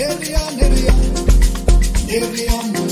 Give me on, give on, on.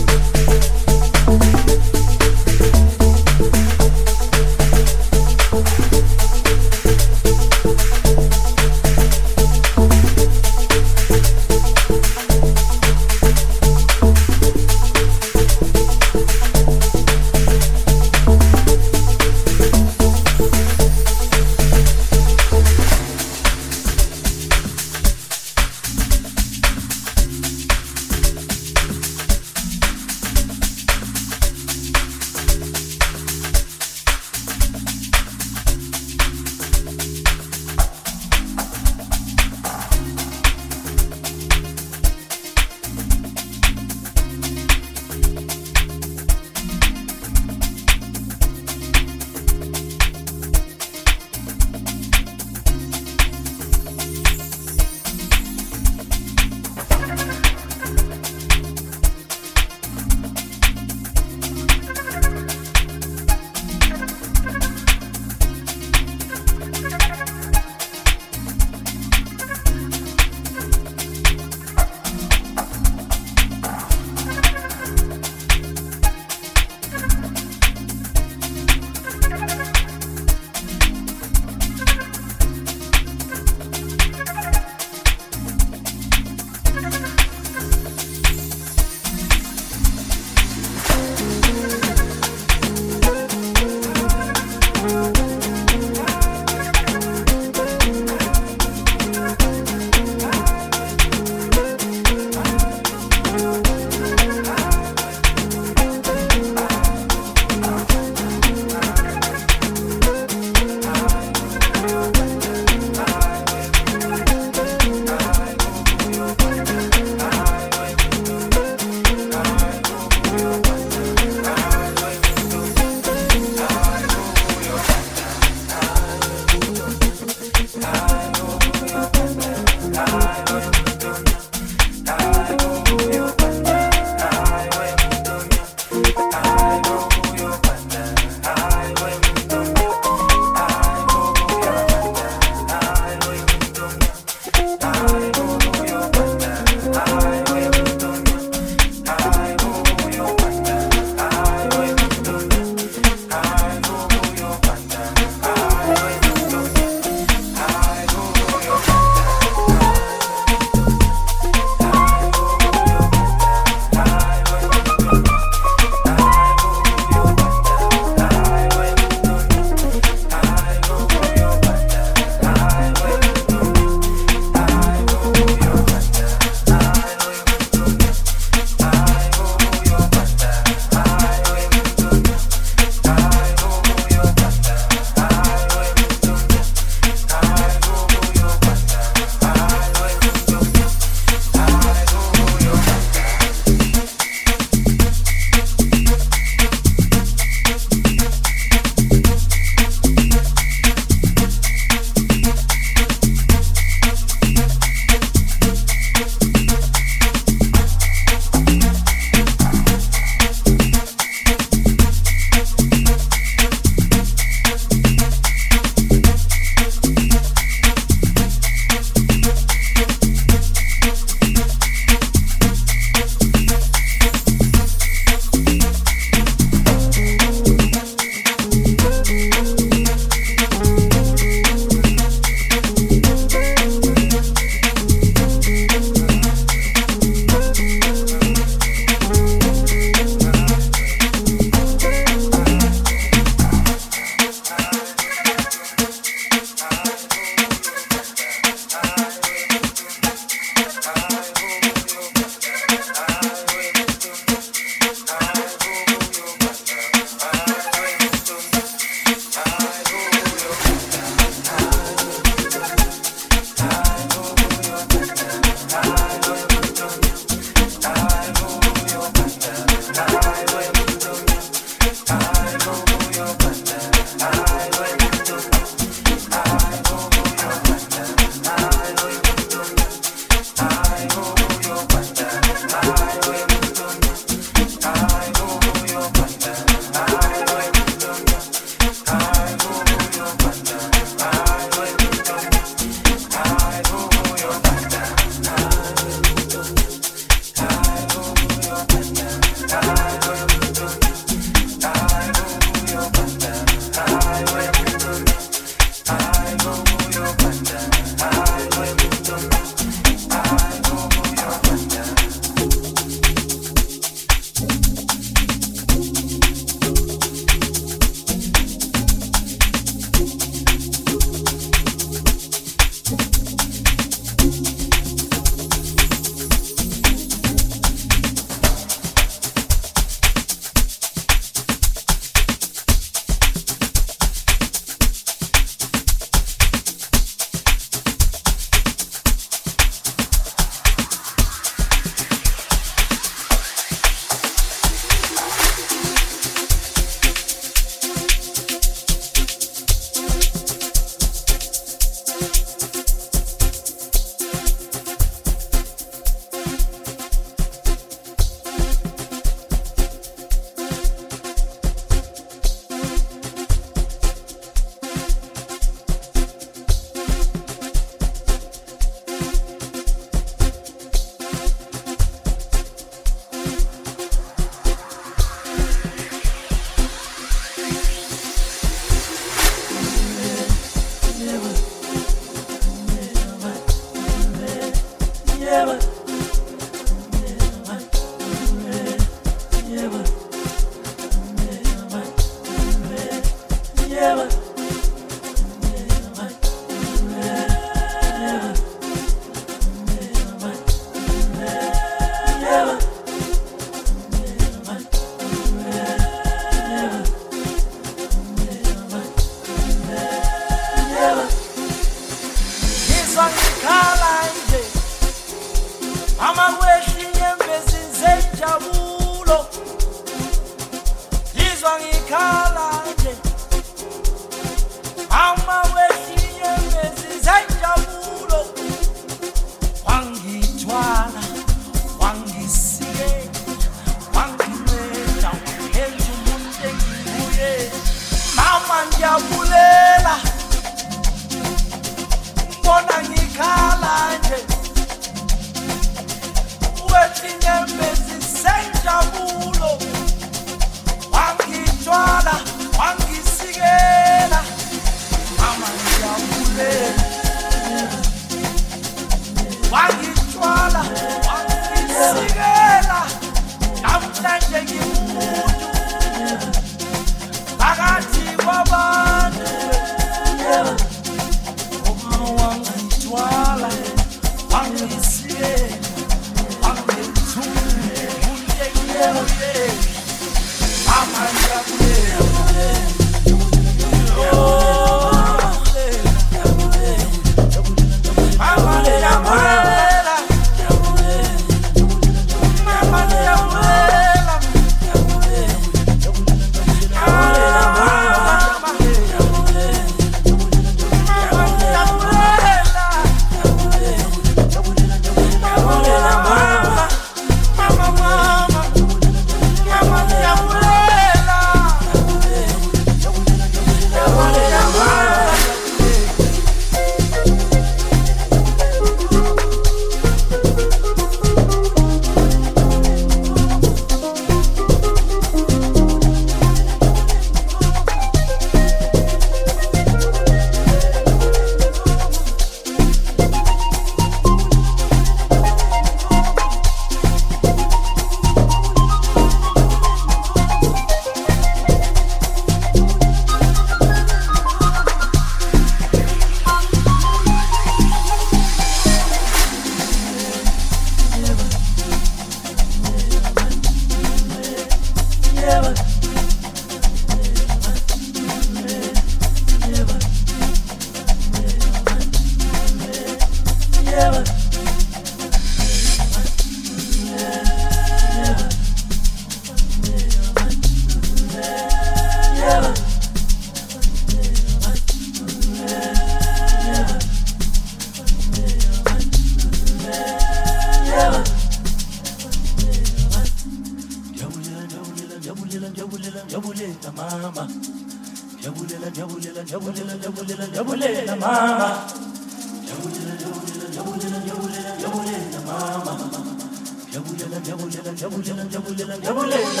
Yabulele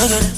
Look at it.